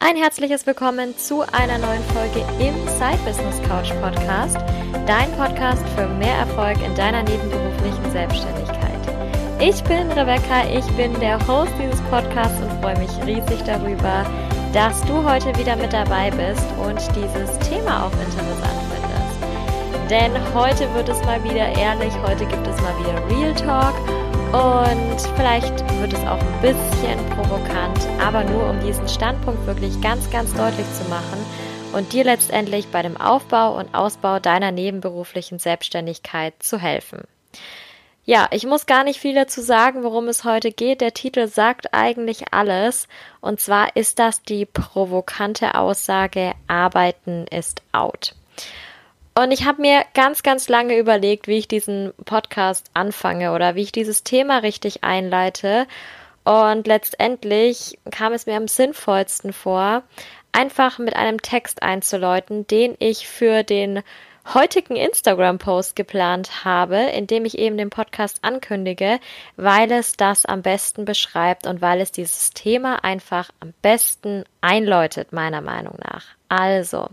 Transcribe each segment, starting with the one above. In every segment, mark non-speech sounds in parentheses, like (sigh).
Ein herzliches Willkommen zu einer neuen Folge im Side Business Couch Podcast, dein Podcast für mehr Erfolg in deiner nebenberuflichen Selbstständigkeit. Ich bin Rebecca, ich bin der Host dieses Podcasts und freue mich riesig darüber, dass du heute wieder mit dabei bist und dieses Thema auch interessant findest. Denn heute wird es mal wieder ehrlich, heute gibt es mal wieder Real Talk und vielleicht wird es auch ein bisschen provokant, aber nur um diesen Standpunkt wirklich ganz, ganz deutlich zu machen und dir letztendlich bei dem Aufbau und Ausbau deiner nebenberuflichen Selbstständigkeit zu helfen. Ja, ich muss gar nicht viel dazu sagen, worum es heute geht. Der Titel sagt eigentlich alles. Und zwar ist das die provokante Aussage, Arbeiten ist out. Und ich habe mir ganz, ganz lange überlegt, wie ich diesen Podcast anfange oder wie ich dieses Thema richtig einleite. Und letztendlich kam es mir am sinnvollsten vor, einfach mit einem Text einzuläuten, den ich für den heutigen Instagram-Post geplant habe, in dem ich eben den Podcast ankündige, weil es das am besten beschreibt und weil es dieses Thema einfach am besten einläutet, meiner Meinung nach. Also,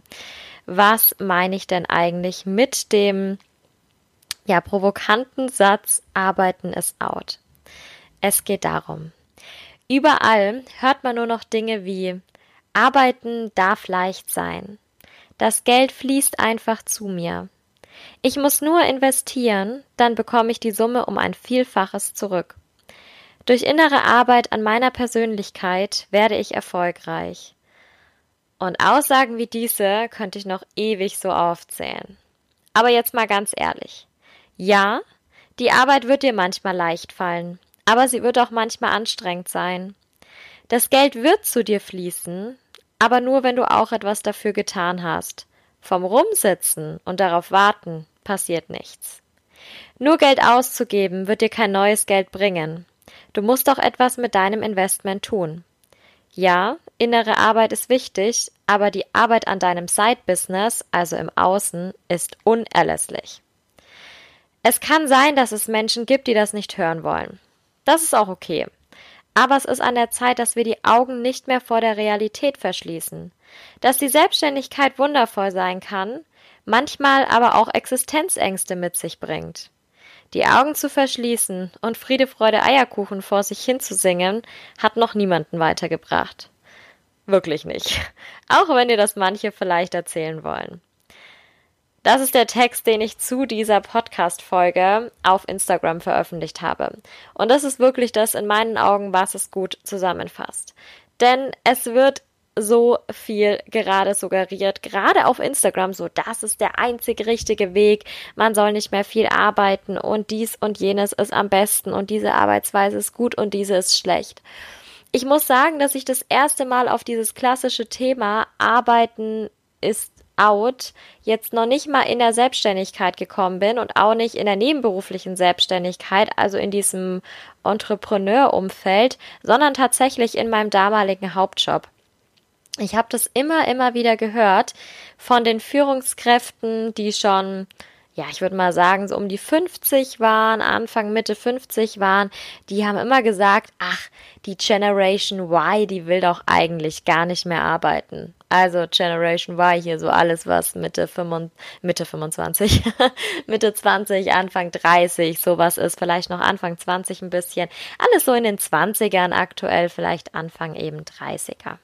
was meine ich denn eigentlich mit dem ja, provokanten Satz Arbeiten ist out? Es geht darum. Überall hört man nur noch Dinge wie Arbeiten darf leicht sein. Das Geld fließt einfach zu mir. Ich muss nur investieren, dann bekomme ich die Summe um ein Vielfaches zurück. Durch innere Arbeit an meiner Persönlichkeit werde ich erfolgreich. Und Aussagen wie diese könnte ich noch ewig so aufzählen. Aber jetzt mal ganz ehrlich. Ja, die Arbeit wird dir manchmal leicht fallen, aber sie wird auch manchmal anstrengend sein. Das Geld wird zu dir fließen, aber nur wenn du auch etwas dafür getan hast. Vom Rumsitzen und darauf warten passiert nichts. Nur Geld auszugeben wird dir kein neues Geld bringen. Du musst auch etwas mit deinem Investment tun. Ja, innere Arbeit ist wichtig, aber die Arbeit an deinem Side-Business, also im Außen, ist unerlässlich. Es kann sein, dass es Menschen gibt, die das nicht hören wollen. Das ist auch okay. Aber es ist an der Zeit, dass wir die Augen nicht mehr vor der Realität verschließen. Dass die Selbstständigkeit wundervoll sein kann, manchmal aber auch Existenzängste mit sich bringt. Die Augen zu verschließen und Friede, Freude, Eierkuchen vor sich hinzusingen, hat noch niemanden weitergebracht. Wirklich nicht. Auch wenn dir das manche vielleicht erzählen wollen. Das ist der Text, den ich zu dieser Podcast-Folge auf Instagram veröffentlicht habe. Und das ist wirklich das in meinen Augen, was es gut zusammenfasst. Denn es wird so viel gerade suggeriert, gerade auf Instagram so, das ist der einzig richtige Weg, man soll nicht mehr viel arbeiten und dies und jenes ist am besten und diese Arbeitsweise ist gut und diese ist schlecht. Ich muss sagen, dass ich das erste Mal auf dieses klassische Thema Arbeiten ist out jetzt noch nicht mal in der Selbstständigkeit gekommen bin und auch nicht in der nebenberuflichen Selbstständigkeit, also in diesem Entrepreneur-Umfeld, sondern tatsächlich in meinem damaligen Hauptjob. Ich habe das immer, immer wieder gehört von den Führungskräften, die schon, ja, ich würde mal sagen, so um die 50 waren, Anfang, Mitte 50 waren, die haben immer gesagt, ach, die Generation Y, die will doch eigentlich gar nicht mehr arbeiten. Also Generation Y hier so alles, was Mitte, 25, Mitte 25, (laughs) Mitte 20, Anfang 30, sowas ist, vielleicht noch Anfang 20 ein bisschen. Alles so in den 20ern aktuell, vielleicht Anfang eben 30er.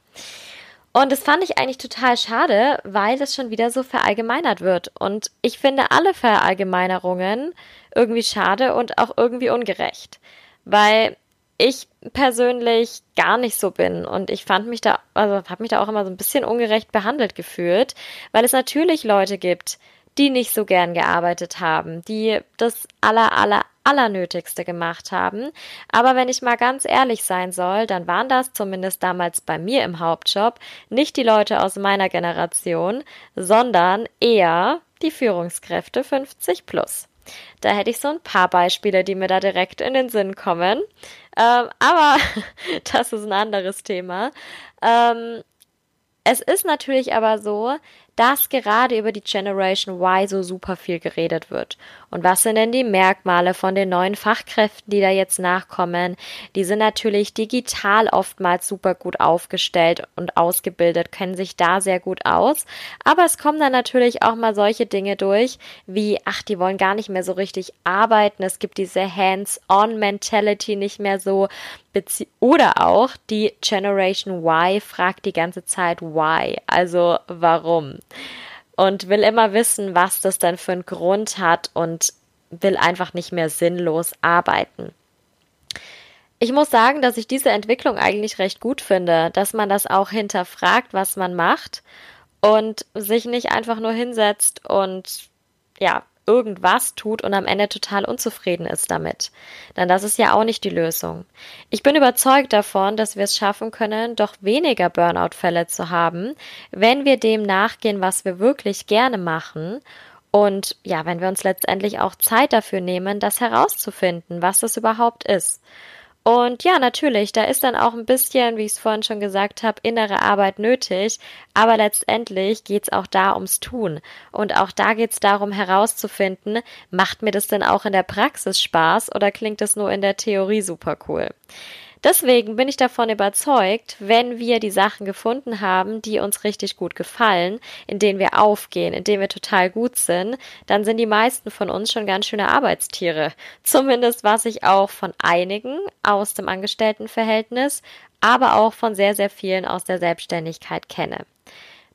Und das fand ich eigentlich total schade, weil das schon wieder so verallgemeinert wird. Und ich finde alle Verallgemeinerungen irgendwie schade und auch irgendwie ungerecht. Weil ich persönlich gar nicht so bin und ich fand mich da, also habe mich da auch immer so ein bisschen ungerecht behandelt gefühlt, weil es natürlich Leute gibt, die nicht so gern gearbeitet haben, die das aller, aller, allernötigste gemacht haben. Aber wenn ich mal ganz ehrlich sein soll, dann waren das zumindest damals bei mir im Hauptjob nicht die Leute aus meiner Generation, sondern eher die Führungskräfte 50 plus. Da hätte ich so ein paar Beispiele, die mir da direkt in den Sinn kommen. Ähm, aber (laughs) das ist ein anderes Thema. Ähm, es ist natürlich aber so, dass gerade über die Generation Y so super viel geredet wird. Und was sind denn die Merkmale von den neuen Fachkräften, die da jetzt nachkommen? Die sind natürlich digital oftmals super gut aufgestellt und ausgebildet, kennen sich da sehr gut aus. Aber es kommen dann natürlich auch mal solche Dinge durch, wie, ach, die wollen gar nicht mehr so richtig arbeiten. Es gibt diese Hands-on-Mentality nicht mehr so. Oder auch die Generation Y fragt die ganze Zeit why, also warum und will immer wissen, was das dann für einen Grund hat und will einfach nicht mehr sinnlos arbeiten. Ich muss sagen, dass ich diese Entwicklung eigentlich recht gut finde, dass man das auch hinterfragt, was man macht und sich nicht einfach nur hinsetzt und ja, irgendwas tut und am Ende total unzufrieden ist damit. Denn das ist ja auch nicht die Lösung. Ich bin überzeugt davon, dass wir es schaffen können, doch weniger Burnout-Fälle zu haben, wenn wir dem nachgehen, was wir wirklich gerne machen und ja, wenn wir uns letztendlich auch Zeit dafür nehmen, das herauszufinden, was es überhaupt ist. Und ja, natürlich, da ist dann auch ein bisschen, wie ich es vorhin schon gesagt habe, innere Arbeit nötig. Aber letztendlich geht's auch da ums Tun. Und auch da geht's darum herauszufinden, macht mir das denn auch in der Praxis Spaß oder klingt das nur in der Theorie super cool? Deswegen bin ich davon überzeugt, wenn wir die Sachen gefunden haben, die uns richtig gut gefallen, in denen wir aufgehen, in denen wir total gut sind, dann sind die meisten von uns schon ganz schöne Arbeitstiere. Zumindest was ich auch von einigen aus dem Angestelltenverhältnis, aber auch von sehr, sehr vielen aus der Selbstständigkeit kenne.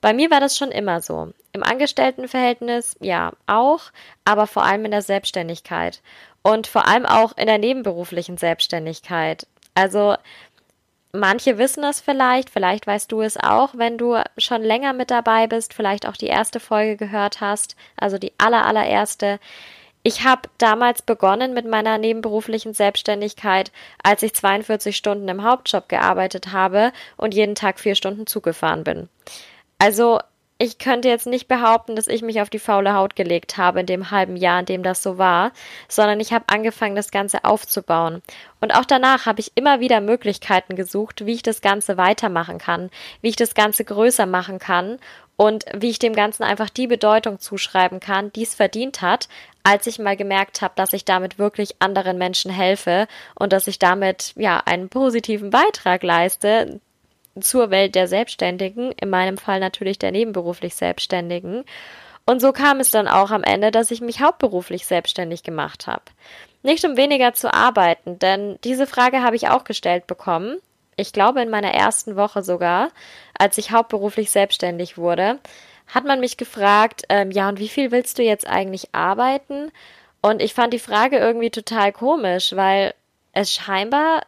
Bei mir war das schon immer so. Im Angestelltenverhältnis ja auch, aber vor allem in der Selbstständigkeit und vor allem auch in der nebenberuflichen Selbstständigkeit. Also manche wissen es vielleicht, vielleicht weißt du es auch, wenn du schon länger mit dabei bist, vielleicht auch die erste Folge gehört hast, also die aller allererste. Ich habe damals begonnen mit meiner nebenberuflichen Selbstständigkeit, als ich 42 Stunden im Hauptjob gearbeitet habe und jeden Tag vier Stunden zugefahren bin. Also ich könnte jetzt nicht behaupten, dass ich mich auf die faule Haut gelegt habe in dem halben Jahr, in dem das so war, sondern ich habe angefangen, das Ganze aufzubauen. Und auch danach habe ich immer wieder Möglichkeiten gesucht, wie ich das Ganze weitermachen kann, wie ich das Ganze größer machen kann und wie ich dem Ganzen einfach die Bedeutung zuschreiben kann, die es verdient hat, als ich mal gemerkt habe, dass ich damit wirklich anderen Menschen helfe und dass ich damit ja einen positiven Beitrag leiste zur Welt der Selbstständigen, in meinem Fall natürlich der nebenberuflich Selbstständigen. Und so kam es dann auch am Ende, dass ich mich hauptberuflich selbstständig gemacht habe. Nicht um weniger zu arbeiten, denn diese Frage habe ich auch gestellt bekommen. Ich glaube in meiner ersten Woche sogar, als ich hauptberuflich selbstständig wurde, hat man mich gefragt, ähm, ja, und wie viel willst du jetzt eigentlich arbeiten? Und ich fand die Frage irgendwie total komisch, weil es scheinbar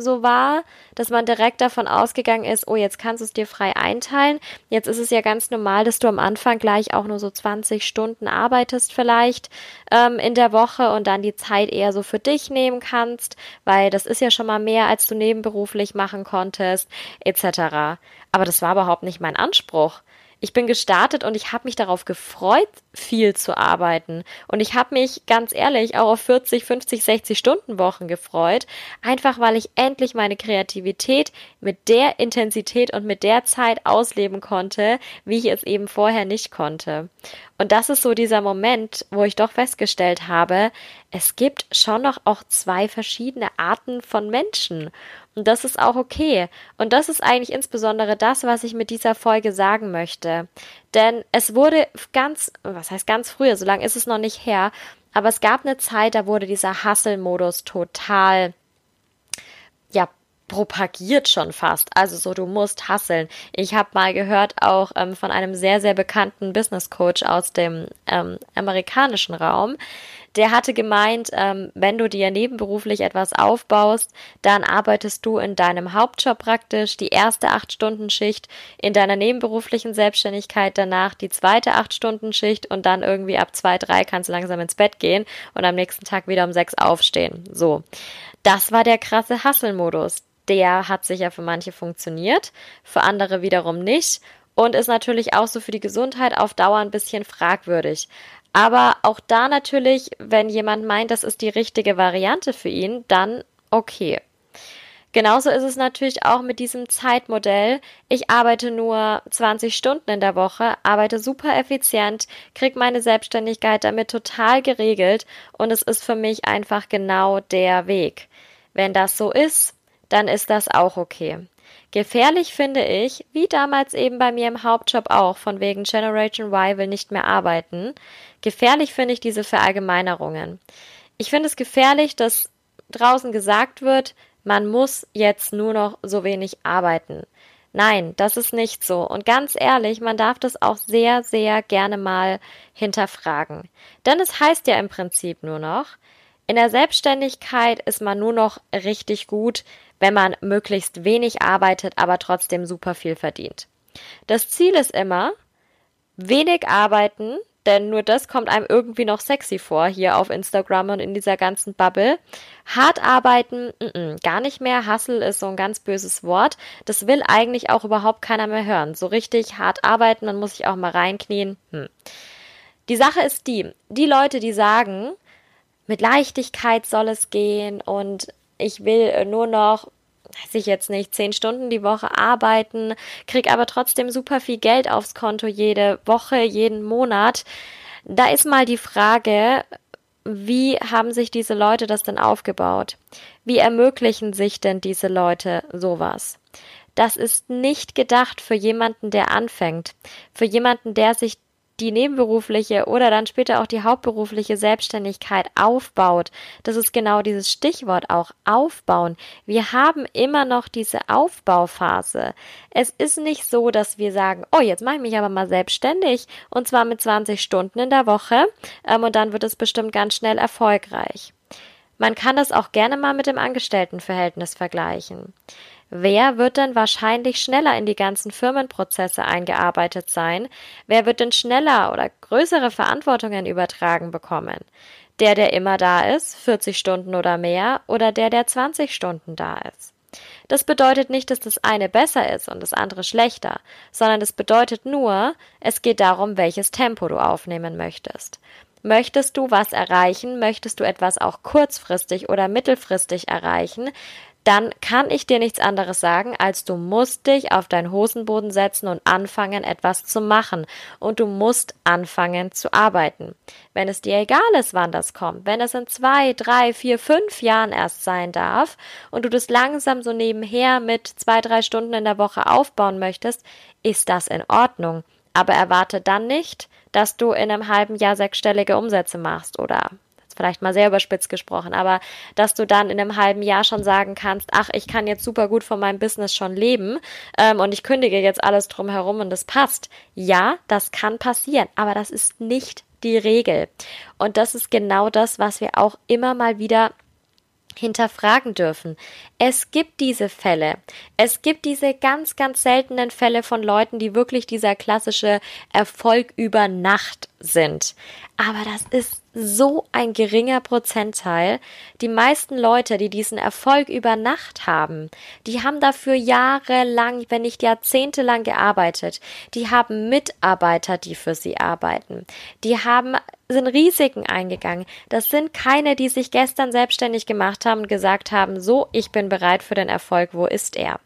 so war, dass man direkt davon ausgegangen ist, oh, jetzt kannst du es dir frei einteilen. Jetzt ist es ja ganz normal, dass du am Anfang gleich auch nur so 20 Stunden arbeitest vielleicht ähm, in der Woche und dann die Zeit eher so für dich nehmen kannst, weil das ist ja schon mal mehr, als du nebenberuflich machen konntest, etc. Aber das war überhaupt nicht mein Anspruch. Ich bin gestartet und ich habe mich darauf gefreut, viel zu arbeiten. Und ich habe mich ganz ehrlich auch auf 40, 50, 60 Stunden Wochen gefreut, einfach weil ich endlich meine Kreativität mit der Intensität und mit der Zeit ausleben konnte, wie ich es eben vorher nicht konnte. Und das ist so dieser Moment, wo ich doch festgestellt habe, es gibt schon noch auch zwei verschiedene Arten von Menschen. Und das ist auch okay. Und das ist eigentlich insbesondere das, was ich mit dieser Folge sagen möchte. Denn es wurde ganz, was heißt ganz früher, so lange ist es noch nicht her, aber es gab eine Zeit, da wurde dieser Hustle-Modus total, propagiert schon fast. Also so, du musst hasseln. Ich habe mal gehört auch ähm, von einem sehr, sehr bekannten Business Coach aus dem ähm, amerikanischen Raum, der hatte gemeint, ähm, wenn du dir nebenberuflich etwas aufbaust, dann arbeitest du in deinem Hauptjob praktisch die erste acht Stunden Schicht, in deiner nebenberuflichen Selbstständigkeit danach die zweite acht Stunden Schicht und dann irgendwie ab zwei, drei kannst du langsam ins Bett gehen und am nächsten Tag wieder um sechs aufstehen. So. Das war der krasse Hustle-Modus. Der hat sicher für manche funktioniert, für andere wiederum nicht und ist natürlich auch so für die Gesundheit auf Dauer ein bisschen fragwürdig. Aber auch da natürlich, wenn jemand meint, das ist die richtige Variante für ihn, dann okay. Genauso ist es natürlich auch mit diesem Zeitmodell. Ich arbeite nur 20 Stunden in der Woche, arbeite super effizient, kriege meine Selbstständigkeit damit total geregelt und es ist für mich einfach genau der Weg. Wenn das so ist, dann ist das auch okay. Gefährlich finde ich, wie damals eben bei mir im Hauptjob auch, von wegen Generation Y will nicht mehr arbeiten. Gefährlich finde ich diese Verallgemeinerungen. Ich finde es gefährlich, dass draußen gesagt wird, man muss jetzt nur noch so wenig arbeiten. Nein, das ist nicht so. Und ganz ehrlich, man darf das auch sehr, sehr gerne mal hinterfragen. Denn es heißt ja im Prinzip nur noch, in der Selbstständigkeit ist man nur noch richtig gut, wenn man möglichst wenig arbeitet, aber trotzdem super viel verdient. Das Ziel ist immer, wenig arbeiten, denn nur das kommt einem irgendwie noch sexy vor hier auf Instagram und in dieser ganzen Bubble. Hart arbeiten, n -n, gar nicht mehr. Hustle ist so ein ganz böses Wort. Das will eigentlich auch überhaupt keiner mehr hören. So richtig hart arbeiten, dann muss ich auch mal reinknien. Hm. Die Sache ist die, die Leute, die sagen, mit Leichtigkeit soll es gehen und ich will nur noch weiß ich jetzt nicht, zehn Stunden die Woche arbeiten, krieg aber trotzdem super viel Geld aufs Konto jede Woche, jeden Monat. Da ist mal die Frage, wie haben sich diese Leute das denn aufgebaut? Wie ermöglichen sich denn diese Leute sowas? Das ist nicht gedacht für jemanden, der anfängt, für jemanden, der sich die nebenberufliche oder dann später auch die hauptberufliche Selbstständigkeit aufbaut. Das ist genau dieses Stichwort auch aufbauen. Wir haben immer noch diese Aufbauphase. Es ist nicht so, dass wir sagen, oh, jetzt mache ich mich aber mal selbstständig und zwar mit 20 Stunden in der Woche ähm, und dann wird es bestimmt ganz schnell erfolgreich. Man kann das auch gerne mal mit dem Angestelltenverhältnis vergleichen. Wer wird denn wahrscheinlich schneller in die ganzen Firmenprozesse eingearbeitet sein? Wer wird denn schneller oder größere Verantwortungen übertragen bekommen? Der, der immer da ist, 40 Stunden oder mehr, oder der, der 20 Stunden da ist? Das bedeutet nicht, dass das eine besser ist und das andere schlechter, sondern es bedeutet nur, es geht darum, welches Tempo du aufnehmen möchtest. Möchtest du was erreichen? Möchtest du etwas auch kurzfristig oder mittelfristig erreichen? dann kann ich dir nichts anderes sagen, als du musst dich auf deinen Hosenboden setzen und anfangen, etwas zu machen. Und du musst anfangen zu arbeiten. Wenn es dir egal ist, wann das kommt, wenn es in zwei, drei, vier, fünf Jahren erst sein darf und du das langsam so nebenher mit zwei, drei Stunden in der Woche aufbauen möchtest, ist das in Ordnung. Aber erwarte dann nicht, dass du in einem halben Jahr sechsstellige Umsätze machst oder vielleicht mal sehr überspitzt gesprochen, aber dass du dann in einem halben Jahr schon sagen kannst, ach, ich kann jetzt super gut von meinem Business schon leben ähm, und ich kündige jetzt alles drumherum und das passt. Ja, das kann passieren, aber das ist nicht die Regel. Und das ist genau das, was wir auch immer mal wieder hinterfragen dürfen. Es gibt diese Fälle. Es gibt diese ganz, ganz seltenen Fälle von Leuten, die wirklich dieser klassische Erfolg über Nacht sind. Aber das ist so ein geringer Prozentteil. Die meisten Leute, die diesen Erfolg über Nacht haben, die haben dafür jahrelang, wenn nicht jahrzehntelang gearbeitet. Die haben Mitarbeiter, die für sie arbeiten. Die haben sind Risiken eingegangen. Das sind keine, die sich gestern selbstständig gemacht haben und gesagt haben, so, ich bin bereit für den Erfolg, wo ist er?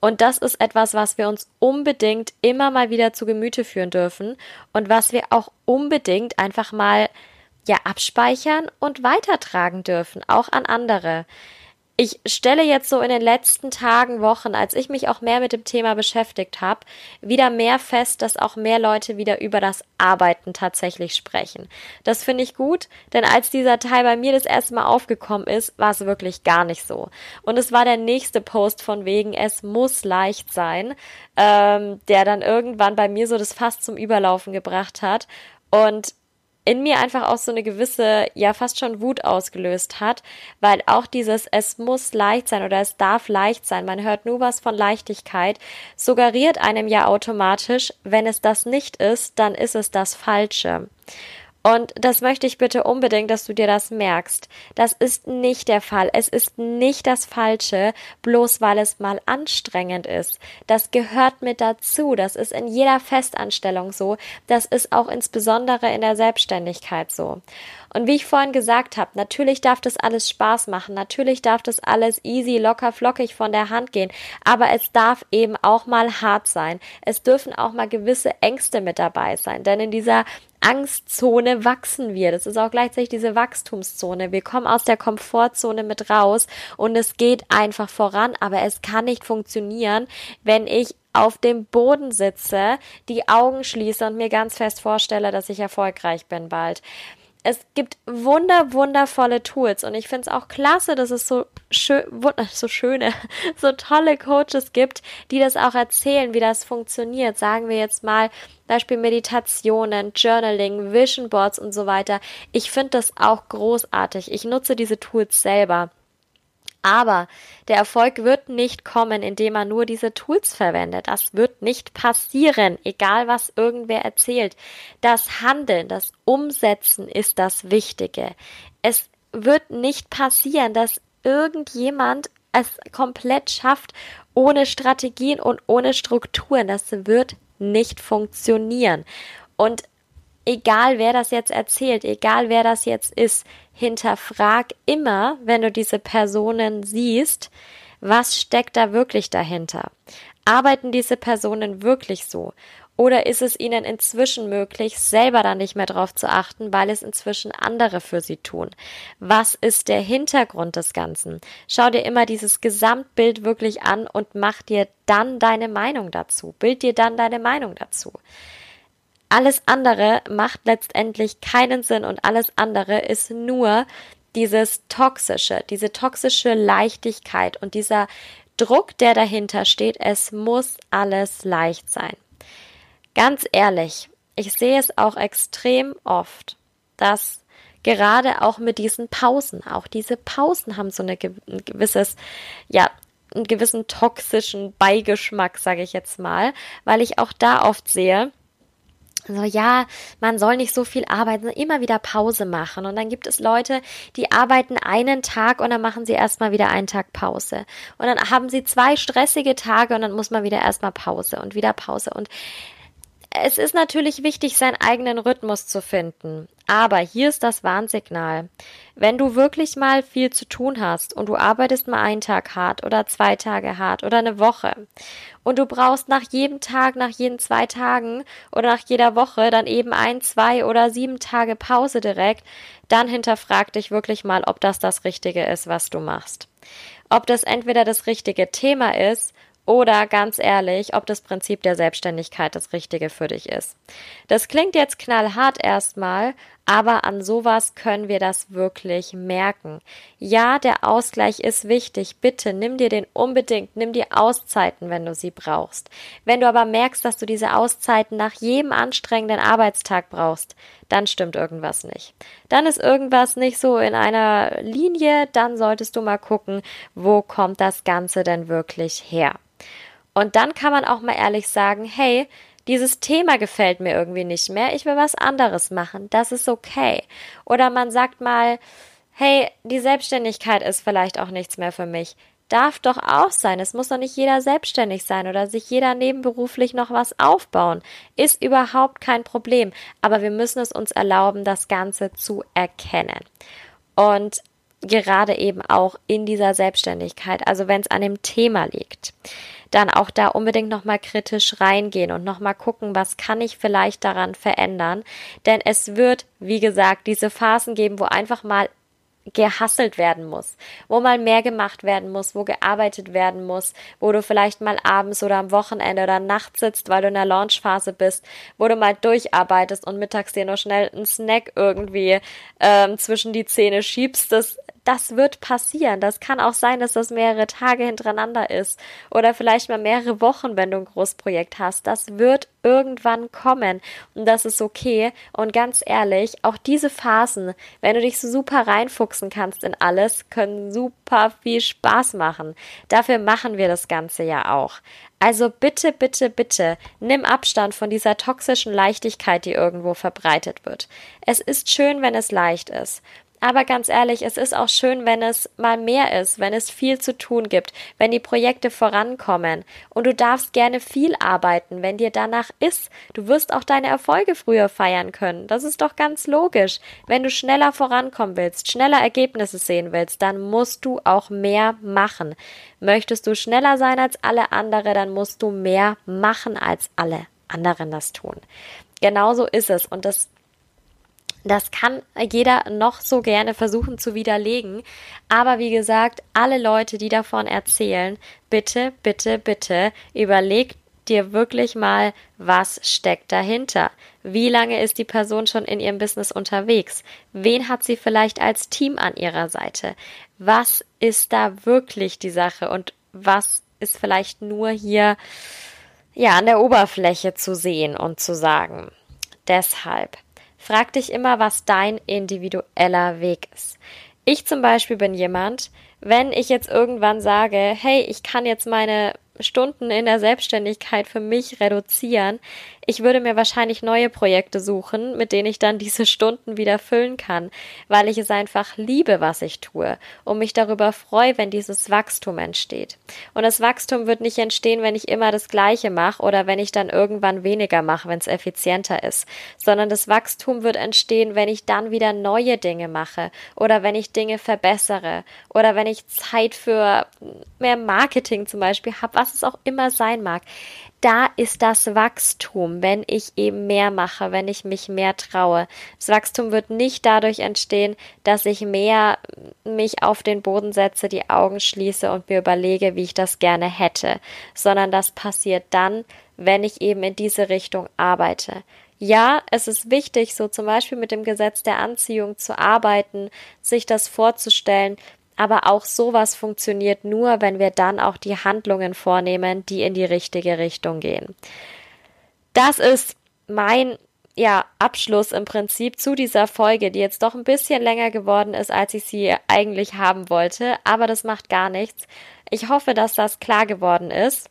Und das ist etwas, was wir uns unbedingt immer mal wieder zu Gemüte führen dürfen und was wir auch unbedingt einfach mal ja abspeichern und weitertragen dürfen, auch an andere. Ich stelle jetzt so in den letzten Tagen, Wochen, als ich mich auch mehr mit dem Thema beschäftigt habe, wieder mehr fest, dass auch mehr Leute wieder über das Arbeiten tatsächlich sprechen. Das finde ich gut, denn als dieser Teil bei mir das erste Mal aufgekommen ist, war es wirklich gar nicht so. Und es war der nächste Post von wegen, es muss leicht sein, ähm, der dann irgendwann bei mir so das Fass zum Überlaufen gebracht hat. Und in mir einfach auch so eine gewisse, ja fast schon Wut ausgelöst hat, weil auch dieses es muss leicht sein oder es darf leicht sein, man hört nur was von Leichtigkeit, suggeriert einem ja automatisch, wenn es das nicht ist, dann ist es das Falsche. Und das möchte ich bitte unbedingt, dass du dir das merkst. Das ist nicht der Fall. Es ist nicht das Falsche, bloß weil es mal anstrengend ist. Das gehört mit dazu. Das ist in jeder Festanstellung so. Das ist auch insbesondere in der Selbstständigkeit so. Und wie ich vorhin gesagt habe, natürlich darf das alles Spaß machen, natürlich darf das alles easy, locker, flockig von der Hand gehen, aber es darf eben auch mal hart sein. Es dürfen auch mal gewisse Ängste mit dabei sein, denn in dieser Angstzone wachsen wir. Das ist auch gleichzeitig diese Wachstumszone. Wir kommen aus der Komfortzone mit raus und es geht einfach voran, aber es kann nicht funktionieren, wenn ich auf dem Boden sitze, die Augen schließe und mir ganz fest vorstelle, dass ich erfolgreich bin bald es gibt wunder, wundervolle Tools und ich finde es auch klasse, dass es so schön, (laughs) so schöne, so tolle Coaches gibt, die das auch erzählen, wie das funktioniert. Sagen wir jetzt mal Beispiel Meditationen, Journaling, Vision Boards und so weiter. Ich finde das auch großartig. Ich nutze diese Tools selber. Aber der Erfolg wird nicht kommen, indem man nur diese Tools verwendet. Das wird nicht passieren, egal was irgendwer erzählt. Das Handeln, das Umsetzen ist das Wichtige. Es wird nicht passieren, dass irgendjemand es komplett schafft, ohne Strategien und ohne Strukturen. Das wird nicht funktionieren. Und egal wer das jetzt erzählt, egal wer das jetzt ist, hinterfrag immer, wenn du diese Personen siehst, was steckt da wirklich dahinter? Arbeiten diese Personen wirklich so? Oder ist es ihnen inzwischen möglich, selber dann nicht mehr drauf zu achten, weil es inzwischen andere für sie tun? Was ist der Hintergrund des Ganzen? Schau dir immer dieses Gesamtbild wirklich an und mach dir dann deine Meinung dazu. Bild dir dann deine Meinung dazu. Alles andere macht letztendlich keinen Sinn und alles andere ist nur dieses toxische, diese toxische Leichtigkeit und dieser Druck, der dahinter steht. Es muss alles leicht sein. Ganz ehrlich, ich sehe es auch extrem oft, dass gerade auch mit diesen Pausen, auch diese Pausen haben so eine ein gewisses, ja, einen gewissen toxischen Beigeschmack, sage ich jetzt mal, weil ich auch da oft sehe, so, ja, man soll nicht so viel arbeiten, immer wieder Pause machen. Und dann gibt es Leute, die arbeiten einen Tag und dann machen sie erstmal wieder einen Tag Pause. Und dann haben sie zwei stressige Tage und dann muss man wieder erstmal Pause und wieder Pause. Und es ist natürlich wichtig, seinen eigenen Rhythmus zu finden. Aber hier ist das Warnsignal. Wenn du wirklich mal viel zu tun hast und du arbeitest mal einen Tag hart oder zwei Tage hart oder eine Woche und du brauchst nach jedem Tag, nach jeden zwei Tagen oder nach jeder Woche dann eben ein, zwei oder sieben Tage Pause direkt, dann hinterfrag dich wirklich mal, ob das das Richtige ist, was du machst. Ob das entweder das richtige Thema ist oder ganz ehrlich, ob das Prinzip der Selbstständigkeit das Richtige für dich ist. Das klingt jetzt knallhart erstmal, aber an sowas können wir das wirklich merken. Ja, der Ausgleich ist wichtig. Bitte nimm dir den unbedingt, nimm dir Auszeiten, wenn du sie brauchst. Wenn du aber merkst, dass du diese Auszeiten nach jedem anstrengenden Arbeitstag brauchst, dann stimmt irgendwas nicht. Dann ist irgendwas nicht so in einer Linie, dann solltest du mal gucken, wo kommt das Ganze denn wirklich her. Und dann kann man auch mal ehrlich sagen, hey, dieses Thema gefällt mir irgendwie nicht mehr, ich will was anderes machen, das ist okay. Oder man sagt mal, hey, die Selbstständigkeit ist vielleicht auch nichts mehr für mich. Darf doch auch sein. Es muss doch nicht jeder selbstständig sein oder sich jeder nebenberuflich noch was aufbauen. Ist überhaupt kein Problem. Aber wir müssen es uns erlauben, das Ganze zu erkennen. Und gerade eben auch in dieser Selbstständigkeit, also wenn es an dem Thema liegt dann auch da unbedingt nochmal kritisch reingehen und nochmal gucken, was kann ich vielleicht daran verändern. Denn es wird, wie gesagt, diese Phasen geben, wo einfach mal gehasselt werden muss, wo mal mehr gemacht werden muss, wo gearbeitet werden muss, wo du vielleicht mal abends oder am Wochenende oder nachts sitzt, weil du in der Launchphase bist, wo du mal durcharbeitest und mittags dir noch schnell einen Snack irgendwie ähm, zwischen die Zähne schiebst. Das das wird passieren. Das kann auch sein, dass das mehrere Tage hintereinander ist oder vielleicht mal mehrere Wochen, wenn du ein Großprojekt hast. Das wird irgendwann kommen und das ist okay. Und ganz ehrlich, auch diese Phasen, wenn du dich so super reinfuchsen kannst in alles, können super viel Spaß machen. Dafür machen wir das Ganze ja auch. Also bitte, bitte, bitte, nimm Abstand von dieser toxischen Leichtigkeit, die irgendwo verbreitet wird. Es ist schön, wenn es leicht ist. Aber ganz ehrlich, es ist auch schön, wenn es mal mehr ist, wenn es viel zu tun gibt, wenn die Projekte vorankommen. Und du darfst gerne viel arbeiten, wenn dir danach ist. Du wirst auch deine Erfolge früher feiern können. Das ist doch ganz logisch. Wenn du schneller vorankommen willst, schneller Ergebnisse sehen willst, dann musst du auch mehr machen. Möchtest du schneller sein als alle andere, dann musst du mehr machen als alle anderen das tun. Genauso ist es. Und das das kann jeder noch so gerne versuchen zu widerlegen. Aber wie gesagt, alle Leute, die davon erzählen, bitte, bitte, bitte überlegt dir wirklich mal, was steckt dahinter? Wie lange ist die Person schon in ihrem Business unterwegs? Wen hat sie vielleicht als Team an ihrer Seite? Was ist da wirklich die Sache und was ist vielleicht nur hier ja an der Oberfläche zu sehen und zu sagen? Deshalb Frag dich immer, was dein individueller Weg ist. Ich zum Beispiel bin jemand, wenn ich jetzt irgendwann sage, hey, ich kann jetzt meine Stunden in der Selbstständigkeit für mich reduzieren. Ich würde mir wahrscheinlich neue Projekte suchen, mit denen ich dann diese Stunden wieder füllen kann, weil ich es einfach liebe, was ich tue und mich darüber freue, wenn dieses Wachstum entsteht. Und das Wachstum wird nicht entstehen, wenn ich immer das Gleiche mache oder wenn ich dann irgendwann weniger mache, wenn es effizienter ist, sondern das Wachstum wird entstehen, wenn ich dann wieder neue Dinge mache oder wenn ich Dinge verbessere oder wenn ich Zeit für mehr Marketing zum Beispiel habe, was es auch immer sein mag da ist das Wachstum, wenn ich eben mehr mache, wenn ich mich mehr traue. Das Wachstum wird nicht dadurch entstehen, dass ich mehr mich auf den Boden setze, die Augen schließe und mir überlege, wie ich das gerne hätte, sondern das passiert dann, wenn ich eben in diese Richtung arbeite. Ja, es ist wichtig, so zum Beispiel mit dem Gesetz der Anziehung zu arbeiten, sich das vorzustellen, aber auch sowas funktioniert nur, wenn wir dann auch die Handlungen vornehmen, die in die richtige Richtung gehen. Das ist mein ja, Abschluss im Prinzip zu dieser Folge, die jetzt doch ein bisschen länger geworden ist, als ich sie eigentlich haben wollte, aber das macht gar nichts. Ich hoffe, dass das klar geworden ist.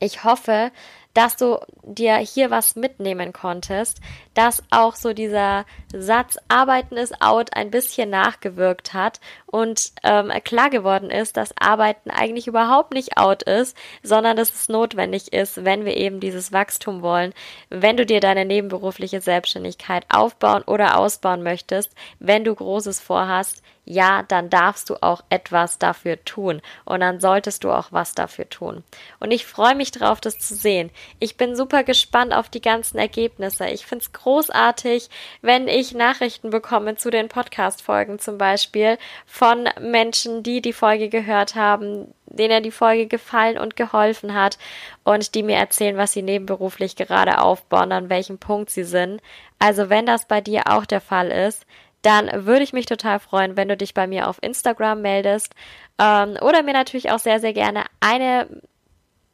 Ich hoffe, dass du dir hier was mitnehmen konntest, dass auch so dieser Satz Arbeiten ist out ein bisschen nachgewirkt hat und ähm, klar geworden ist, dass Arbeiten eigentlich überhaupt nicht out ist, sondern dass es notwendig ist, wenn wir eben dieses Wachstum wollen, wenn du dir deine nebenberufliche Selbstständigkeit aufbauen oder ausbauen möchtest, wenn du Großes vorhast, ja, dann darfst du auch etwas dafür tun und dann solltest du auch was dafür tun. Und ich freue mich drauf, das zu sehen. Ich bin super gespannt auf die ganzen Ergebnisse. Ich finde es großartig, wenn ich Nachrichten bekomme zu den Podcast-Folgen zum Beispiel von Menschen, die die Folge gehört haben, denen die Folge gefallen und geholfen hat und die mir erzählen, was sie nebenberuflich gerade aufbauen, an welchem Punkt sie sind. Also wenn das bei dir auch der Fall ist, dann würde ich mich total freuen, wenn du dich bei mir auf Instagram meldest ähm, oder mir natürlich auch sehr, sehr gerne eine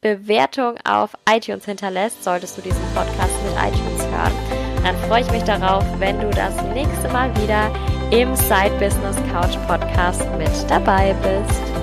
Bewertung auf iTunes hinterlässt, solltest du diesen Podcast mit iTunes hören. Dann freue ich mich darauf, wenn du das nächste Mal wieder im Side Business Couch Podcast mit dabei bist.